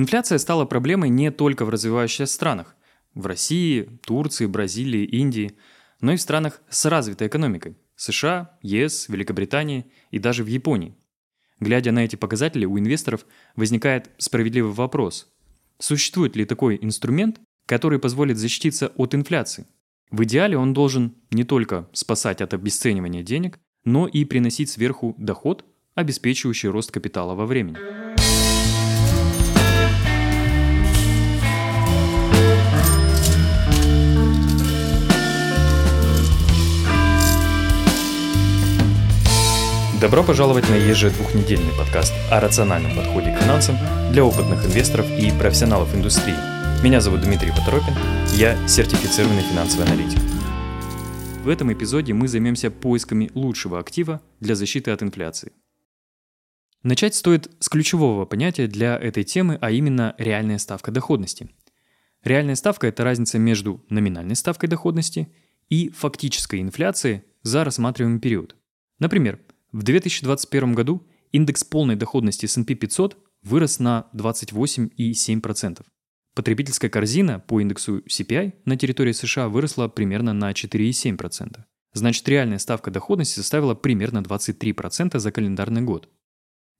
Инфляция стала проблемой не только в развивающихся странах – в России, Турции, Бразилии, Индии, но и в странах с развитой экономикой – США, ЕС, Великобритании и даже в Японии. Глядя на эти показатели, у инвесторов возникает справедливый вопрос. Существует ли такой инструмент, который позволит защититься от инфляции? В идеале он должен не только спасать от обесценивания денег, но и приносить сверху доход, обеспечивающий рост капитала во времени. Добро пожаловать на ежедвухнедельный подкаст о рациональном подходе к финансам для опытных инвесторов и профессионалов индустрии. Меня зовут Дмитрий Поторопин, я сертифицированный финансовый аналитик. В этом эпизоде мы займемся поисками лучшего актива для защиты от инфляции. Начать стоит с ключевого понятия для этой темы, а именно реальная ставка доходности. Реальная ставка – это разница между номинальной ставкой доходности и фактической инфляцией за рассматриваемый период. Например, в 2021 году индекс полной доходности S&P 500 вырос на 28,7%. Потребительская корзина по индексу CPI на территории США выросла примерно на 4,7%. Значит, реальная ставка доходности составила примерно 23% за календарный год.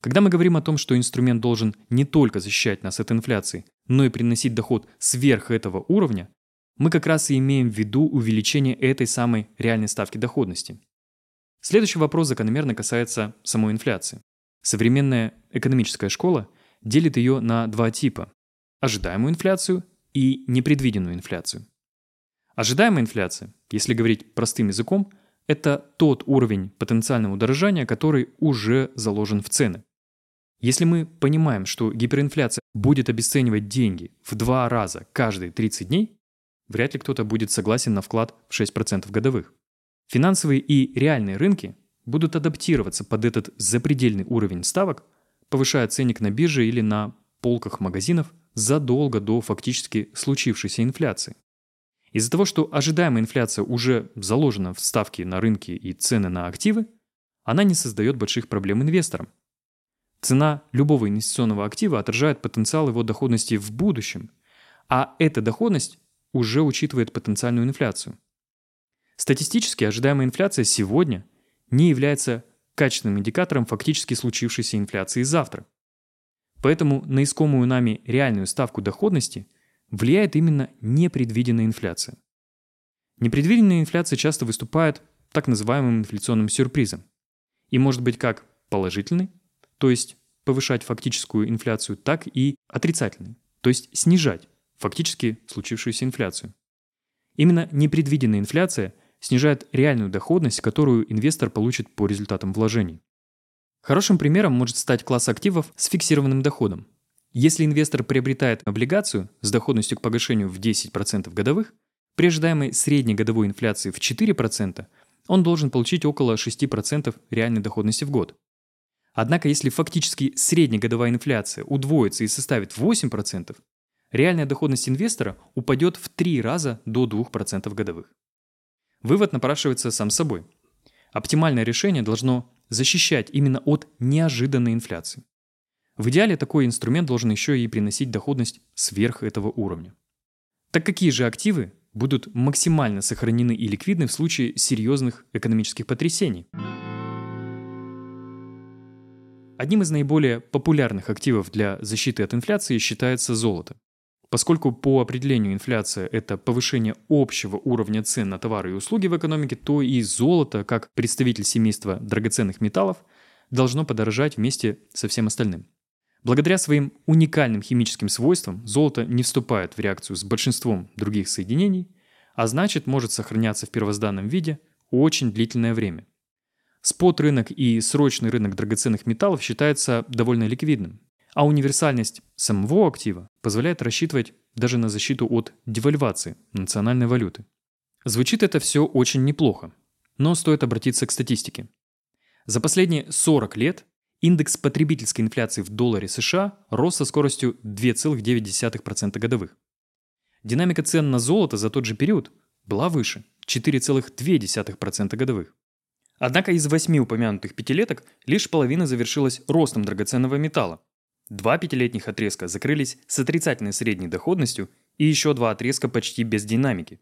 Когда мы говорим о том, что инструмент должен не только защищать нас от инфляции, но и приносить доход сверх этого уровня, мы как раз и имеем в виду увеличение этой самой реальной ставки доходности. Следующий вопрос закономерно касается самой инфляции. Современная экономическая школа делит ее на два типа – ожидаемую инфляцию и непредвиденную инфляцию. Ожидаемая инфляция, если говорить простым языком, это тот уровень потенциального удорожания, который уже заложен в цены. Если мы понимаем, что гиперинфляция будет обесценивать деньги в два раза каждые 30 дней, вряд ли кто-то будет согласен на вклад в 6% годовых. Финансовые и реальные рынки будут адаптироваться под этот запредельный уровень ставок, повышая ценник на бирже или на полках магазинов задолго до фактически случившейся инфляции. Из-за того, что ожидаемая инфляция уже заложена в ставки на рынки и цены на активы, она не создает больших проблем инвесторам. Цена любого инвестиционного актива отражает потенциал его доходности в будущем, а эта доходность уже учитывает потенциальную инфляцию – Статистически ожидаемая инфляция сегодня не является качественным индикатором фактически случившейся инфляции завтра. Поэтому на искомую нами реальную ставку доходности влияет именно непредвиденная инфляция. Непредвиденная инфляция часто выступает так называемым инфляционным сюрпризом и может быть как положительной, то есть повышать фактическую инфляцию, так и отрицательной, то есть снижать фактически случившуюся инфляцию. Именно непредвиденная инфляция снижает реальную доходность, которую инвестор получит по результатам вложений. Хорошим примером может стать класс активов с фиксированным доходом. Если инвестор приобретает облигацию с доходностью к погашению в 10% годовых, при ожидаемой средней годовой инфляции в 4%, он должен получить около 6% реальной доходности в год. Однако если фактически среднегодовая инфляция удвоится и составит 8%, реальная доходность инвестора упадет в 3 раза до 2% годовых. Вывод напрашивается сам собой. Оптимальное решение должно защищать именно от неожиданной инфляции. В идеале такой инструмент должен еще и приносить доходность сверх этого уровня. Так какие же активы будут максимально сохранены и ликвидны в случае серьезных экономических потрясений? Одним из наиболее популярных активов для защиты от инфляции считается золото. Поскольку по определению инфляция – это повышение общего уровня цен на товары и услуги в экономике, то и золото, как представитель семейства драгоценных металлов, должно подорожать вместе со всем остальным. Благодаря своим уникальным химическим свойствам золото не вступает в реакцию с большинством других соединений, а значит может сохраняться в первозданном виде очень длительное время. Спот-рынок и срочный рынок драгоценных металлов считается довольно ликвидным, а универсальность самого актива позволяет рассчитывать даже на защиту от девальвации национальной валюты. Звучит это все очень неплохо, но стоит обратиться к статистике. За последние 40 лет индекс потребительской инфляции в долларе США рос со скоростью 2,9% годовых. Динамика цен на золото за тот же период была выше – 4,2% годовых. Однако из восьми упомянутых пятилеток лишь половина завершилась ростом драгоценного металла Два пятилетних отрезка закрылись с отрицательной средней доходностью и еще два отрезка почти без динамики.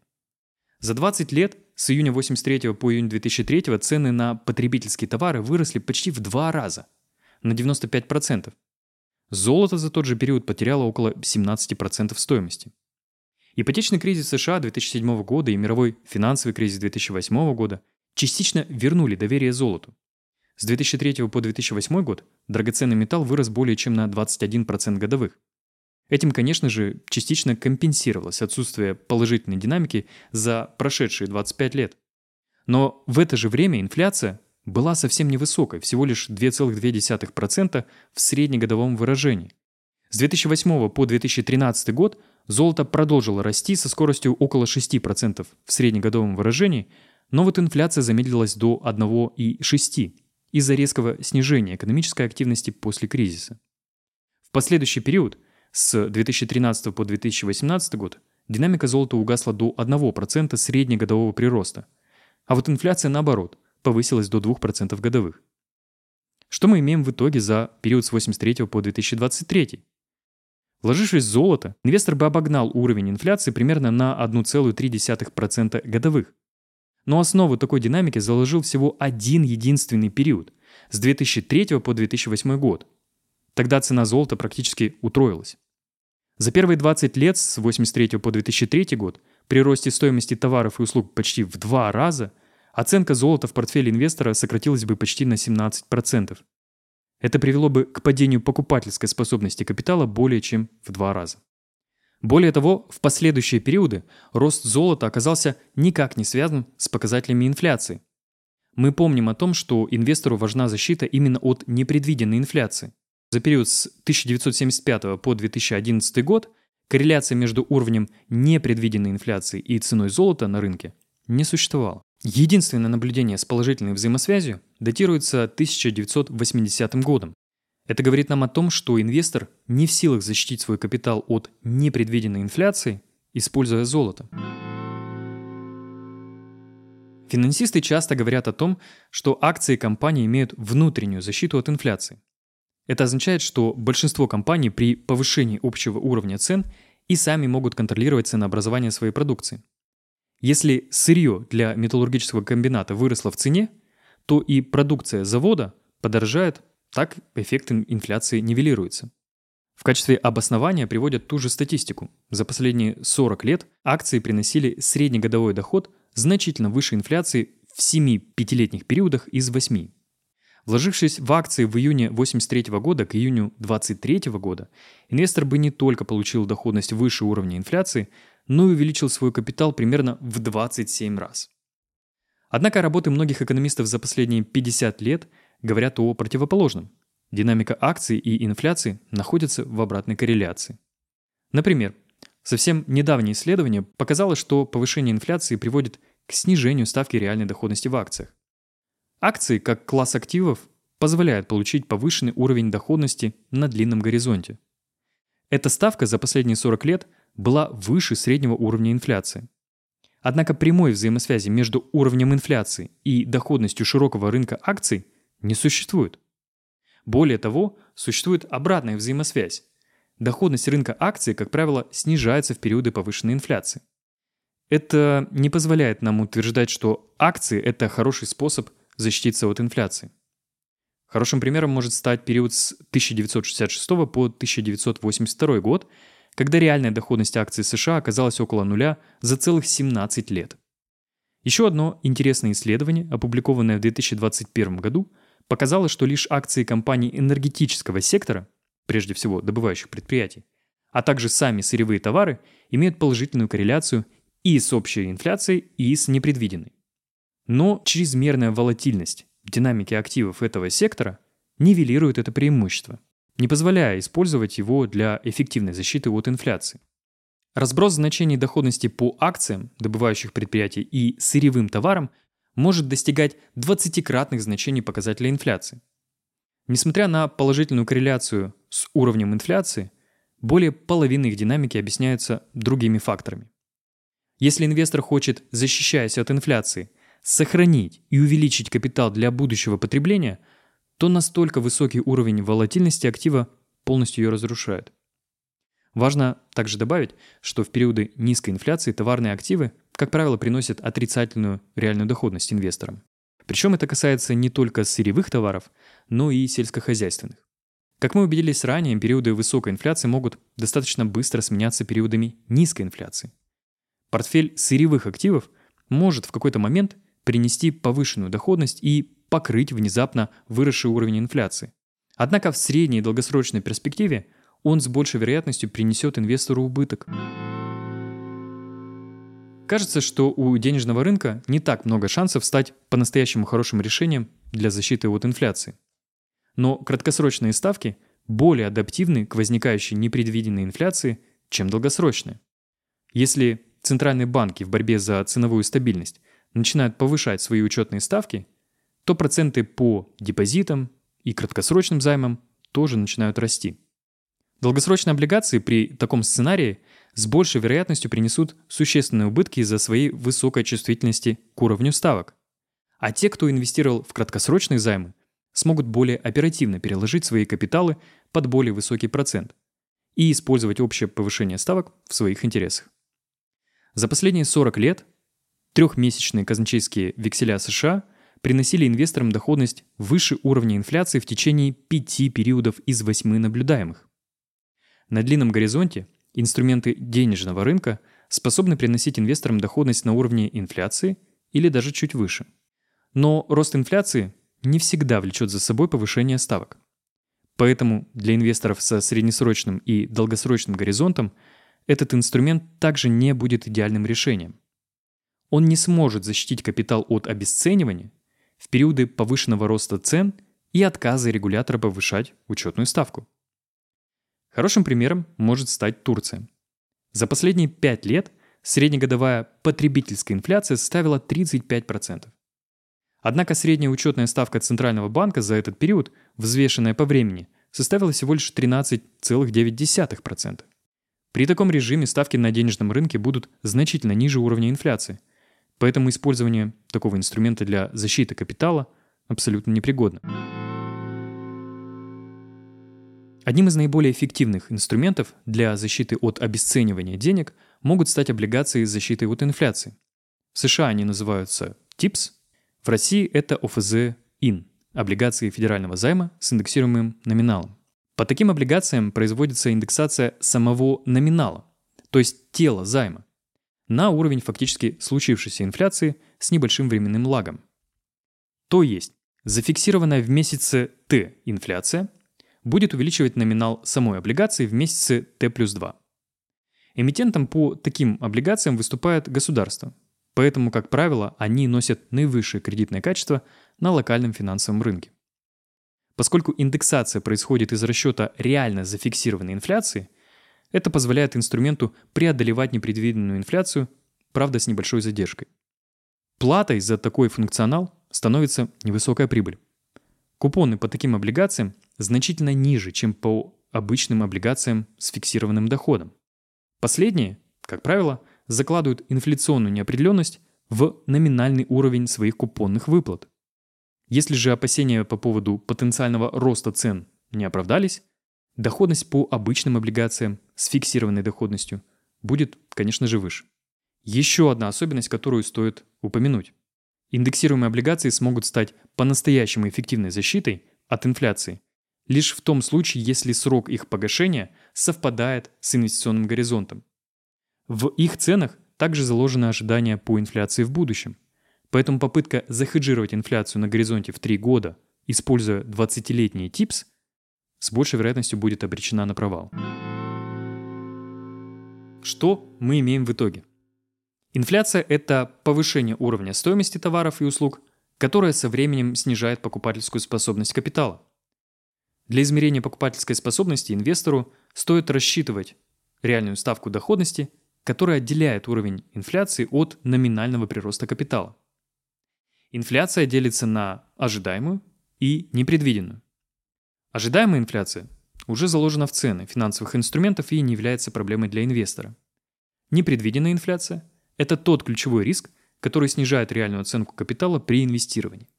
За 20 лет, с июня 83 по июнь 2003 цены на потребительские товары выросли почти в два раза, на 95%. Золото за тот же период потеряло около 17% стоимости. Ипотечный кризис США 2007 года и мировой финансовый кризис 2008 года частично вернули доверие золоту. С 2003 по 2008 год драгоценный металл вырос более чем на 21% годовых. Этим, конечно же, частично компенсировалось отсутствие положительной динамики за прошедшие 25 лет. Но в это же время инфляция была совсем невысокой, всего лишь 2,2% в среднегодовом выражении. С 2008 по 2013 год золото продолжило расти со скоростью около 6% в среднегодовом выражении, но вот инфляция замедлилась до 1,6% из-за резкого снижения экономической активности после кризиса. В последующий период, с 2013 по 2018 год, динамика золота угасла до 1% среднегодового прироста, а вот инфляция наоборот – повысилась до 2% годовых. Что мы имеем в итоге за период с 83 по 2023? Вложившись в золото, инвестор бы обогнал уровень инфляции примерно на 1,3% годовых. Но основу такой динамики заложил всего один единственный период – с 2003 по 2008 год. Тогда цена золота практически утроилась. За первые 20 лет с 1983 по 2003 год при росте стоимости товаров и услуг почти в два раза оценка золота в портфеле инвестора сократилась бы почти на 17%. Это привело бы к падению покупательской способности капитала более чем в два раза. Более того, в последующие периоды рост золота оказался никак не связан с показателями инфляции. Мы помним о том, что инвестору важна защита именно от непредвиденной инфляции. За период с 1975 по 2011 год корреляция между уровнем непредвиденной инфляции и ценой золота на рынке не существовало. Единственное наблюдение с положительной взаимосвязью датируется 1980 годом. Это говорит нам о том, что инвестор не в силах защитить свой капитал от непредвиденной инфляции, используя золото. Финансисты часто говорят о том, что акции компании имеют внутреннюю защиту от инфляции. Это означает, что большинство компаний при повышении общего уровня цен и сами могут контролировать ценообразование своей продукции. Если сырье для металлургического комбината выросло в цене, то и продукция завода подорожает, так эффект инфляции нивелируется. В качестве обоснования приводят ту же статистику. За последние 40 лет акции приносили среднегодовой доход значительно выше инфляции в 7 пятилетних периодах из 8. Вложившись в акции в июне 1983 года к июню 2023 года, инвестор бы не только получил доходность выше уровня инфляции, но и увеличил свой капитал примерно в 27 раз. Однако работы многих экономистов за последние 50 лет говорят о противоположном. Динамика акций и инфляции находятся в обратной корреляции. Например, совсем недавнее исследование показало, что повышение инфляции приводит к снижению ставки реальной доходности в акциях. Акции, как класс активов, позволяют получить повышенный уровень доходности на длинном горизонте. Эта ставка за последние 40 лет – была выше среднего уровня инфляции. Однако прямой взаимосвязи между уровнем инфляции и доходностью широкого рынка акций не существует. Более того, существует обратная взаимосвязь. Доходность рынка акций, как правило, снижается в периоды повышенной инфляции. Это не позволяет нам утверждать, что акции – это хороший способ защититься от инфляции. Хорошим примером может стать период с 1966 по 1982 год, когда реальная доходность акций США оказалась около нуля за целых 17 лет. Еще одно интересное исследование, опубликованное в 2021 году, показало, что лишь акции компаний энергетического сектора, прежде всего добывающих предприятий, а также сами сырьевые товары имеют положительную корреляцию и с общей инфляцией, и с непредвиденной. Но чрезмерная волатильность в динамике активов этого сектора нивелирует это преимущество – не позволяя использовать его для эффективной защиты от инфляции. Разброс значений доходности по акциям добывающих предприятий и сырьевым товарам может достигать 20-кратных значений показателя инфляции. Несмотря на положительную корреляцию с уровнем инфляции, более половины их динамики объясняются другими факторами. Если инвестор хочет, защищаясь от инфляции, сохранить и увеличить капитал для будущего потребления – то настолько высокий уровень волатильности актива полностью ее разрушают. Важно также добавить, что в периоды низкой инфляции товарные активы, как правило, приносят отрицательную реальную доходность инвесторам. Причем это касается не только сырьевых товаров, но и сельскохозяйственных. Как мы убедились ранее, периоды высокой инфляции могут достаточно быстро сменяться периодами низкой инфляции. Портфель сырьевых активов может в какой-то момент принести повышенную доходность и покрыть внезапно выросший уровень инфляции. Однако в средней и долгосрочной перспективе он с большей вероятностью принесет инвестору убыток. Кажется, что у денежного рынка не так много шансов стать по-настоящему хорошим решением для защиты от инфляции. Но краткосрочные ставки более адаптивны к возникающей непредвиденной инфляции, чем долгосрочные. Если центральные банки в борьбе за ценовую стабильность начинают повышать свои учетные ставки, то проценты по депозитам и краткосрочным займам тоже начинают расти. Долгосрочные облигации при таком сценарии с большей вероятностью принесут существенные убытки из-за своей высокой чувствительности к уровню ставок. А те, кто инвестировал в краткосрочные займы, смогут более оперативно переложить свои капиталы под более высокий процент и использовать общее повышение ставок в своих интересах. За последние 40 лет трехмесячные казначейские векселя США приносили инвесторам доходность выше уровня инфляции в течение пяти периодов из восьми наблюдаемых. На длинном горизонте инструменты денежного рынка способны приносить инвесторам доходность на уровне инфляции или даже чуть выше. Но рост инфляции не всегда влечет за собой повышение ставок. Поэтому для инвесторов со среднесрочным и долгосрочным горизонтом этот инструмент также не будет идеальным решением. Он не сможет защитить капитал от обесценивания в периоды повышенного роста цен и отказа регулятора повышать учетную ставку. Хорошим примером может стать Турция. За последние 5 лет среднегодовая потребительская инфляция составила 35%. Однако средняя учетная ставка Центрального банка за этот период, взвешенная по времени, составила всего лишь 13,9%. При таком режиме ставки на денежном рынке будут значительно ниже уровня инфляции, поэтому использование такого инструмента для защиты капитала абсолютно непригодно. Одним из наиболее эффективных инструментов для защиты от обесценивания денег могут стать облигации с защитой от инфляции. В США они называются TIPS, в России это ОФЗ-ИН – облигации федерального займа с индексируемым номиналом. По таким облигациям производится индексация самого номинала, то есть тела займа, на уровень фактически случившейся инфляции с небольшим временным лагом. То есть зафиксированная в месяце Т инфляция будет увеличивать номинал самой облигации в месяце Т плюс 2. Эмитентом по таким облигациям выступает государство, поэтому, как правило, они носят наивысшее кредитное качество на локальном финансовом рынке. Поскольку индексация происходит из расчета реально зафиксированной инфляции, это позволяет инструменту преодолевать непредвиденную инфляцию, правда с небольшой задержкой. Платой за такой функционал становится невысокая прибыль. Купоны по таким облигациям значительно ниже, чем по обычным облигациям с фиксированным доходом. Последние, как правило, закладывают инфляционную неопределенность в номинальный уровень своих купонных выплат. Если же опасения по поводу потенциального роста цен не оправдались, доходность по обычным облигациям с фиксированной доходностью будет, конечно же, выше. Еще одна особенность, которую стоит упомянуть. Индексируемые облигации смогут стать по-настоящему эффективной защитой от инфляции лишь в том случае, если срок их погашения совпадает с инвестиционным горизонтом. В их ценах также заложено ожидание по инфляции в будущем – Поэтому попытка захеджировать инфляцию на горизонте в 3 года, используя 20-летние ТИПС, с большей вероятностью будет обречена на провал. Что мы имеем в итоге? Инфляция – это повышение уровня стоимости товаров и услуг, которое со временем снижает покупательскую способность капитала. Для измерения покупательской способности инвестору стоит рассчитывать реальную ставку доходности, которая отделяет уровень инфляции от номинального прироста капитала. Инфляция делится на ожидаемую и непредвиденную. Ожидаемая инфляция уже заложена в цены финансовых инструментов и не является проблемой для инвестора. Непредвиденная инфляция – это тот ключевой риск, который снижает реальную оценку капитала при инвестировании.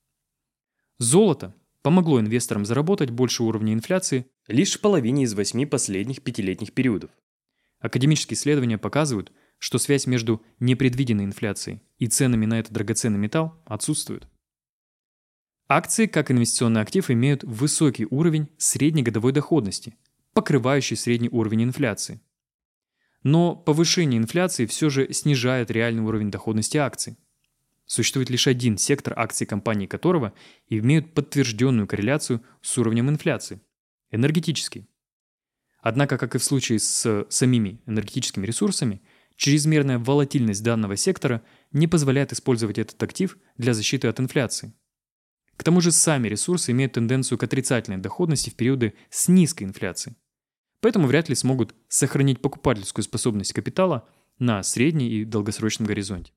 Золото помогло инвесторам заработать больше уровня инфляции лишь в половине из восьми последних пятилетних периодов. Академические исследования показывают, что связь между непредвиденной инфляцией и ценами на этот драгоценный металл отсутствует. Акции, как инвестиционный актив, имеют высокий уровень среднегодовой доходности, покрывающий средний уровень инфляции. Но повышение инфляции все же снижает реальный уровень доходности акций. Существует лишь один сектор акций компании которого имеют подтвержденную корреляцию с уровнем инфляции – энергетический. Однако, как и в случае с самими энергетическими ресурсами, чрезмерная волатильность данного сектора не позволяет использовать этот актив для защиты от инфляции. К тому же сами ресурсы имеют тенденцию к отрицательной доходности в периоды с низкой инфляцией. Поэтому вряд ли смогут сохранить покупательскую способность капитала на средней и долгосрочном горизонте.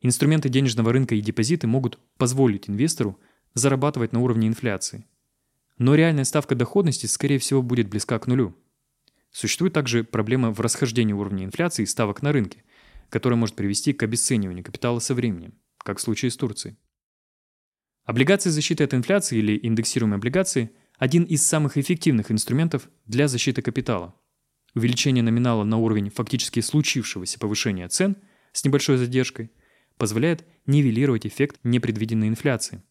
Инструменты денежного рынка и депозиты могут позволить инвестору зарабатывать на уровне инфляции. Но реальная ставка доходности, скорее всего, будет близка к нулю. Существует также проблема в расхождении уровня инфляции и ставок на рынке, которая может привести к обесцениванию капитала со временем, как в случае с Турцией. Облигации защиты от инфляции или индексируемые облигации – один из самых эффективных инструментов для защиты капитала. Увеличение номинала на уровень фактически случившегося повышения цен с небольшой задержкой позволяет нивелировать эффект непредвиденной инфляции.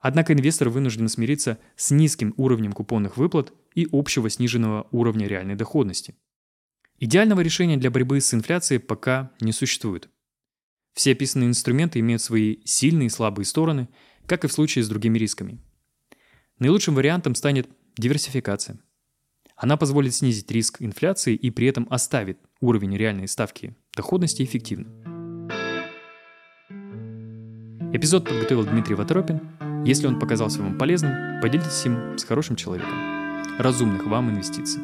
Однако инвестор вынужден смириться с низким уровнем купонных выплат и общего сниженного уровня реальной доходности. Идеального решения для борьбы с инфляцией пока не существует. Все описанные инструменты имеют свои сильные и слабые стороны, как и в случае с другими рисками. Наилучшим вариантом станет диверсификация. Она позволит снизить риск инфляции и при этом оставит уровень реальной ставки доходности эффективным. Эпизод подготовил Дмитрий Ваторопин. Если он показался вам полезным, поделитесь им с хорошим человеком. Разумных вам инвестиций.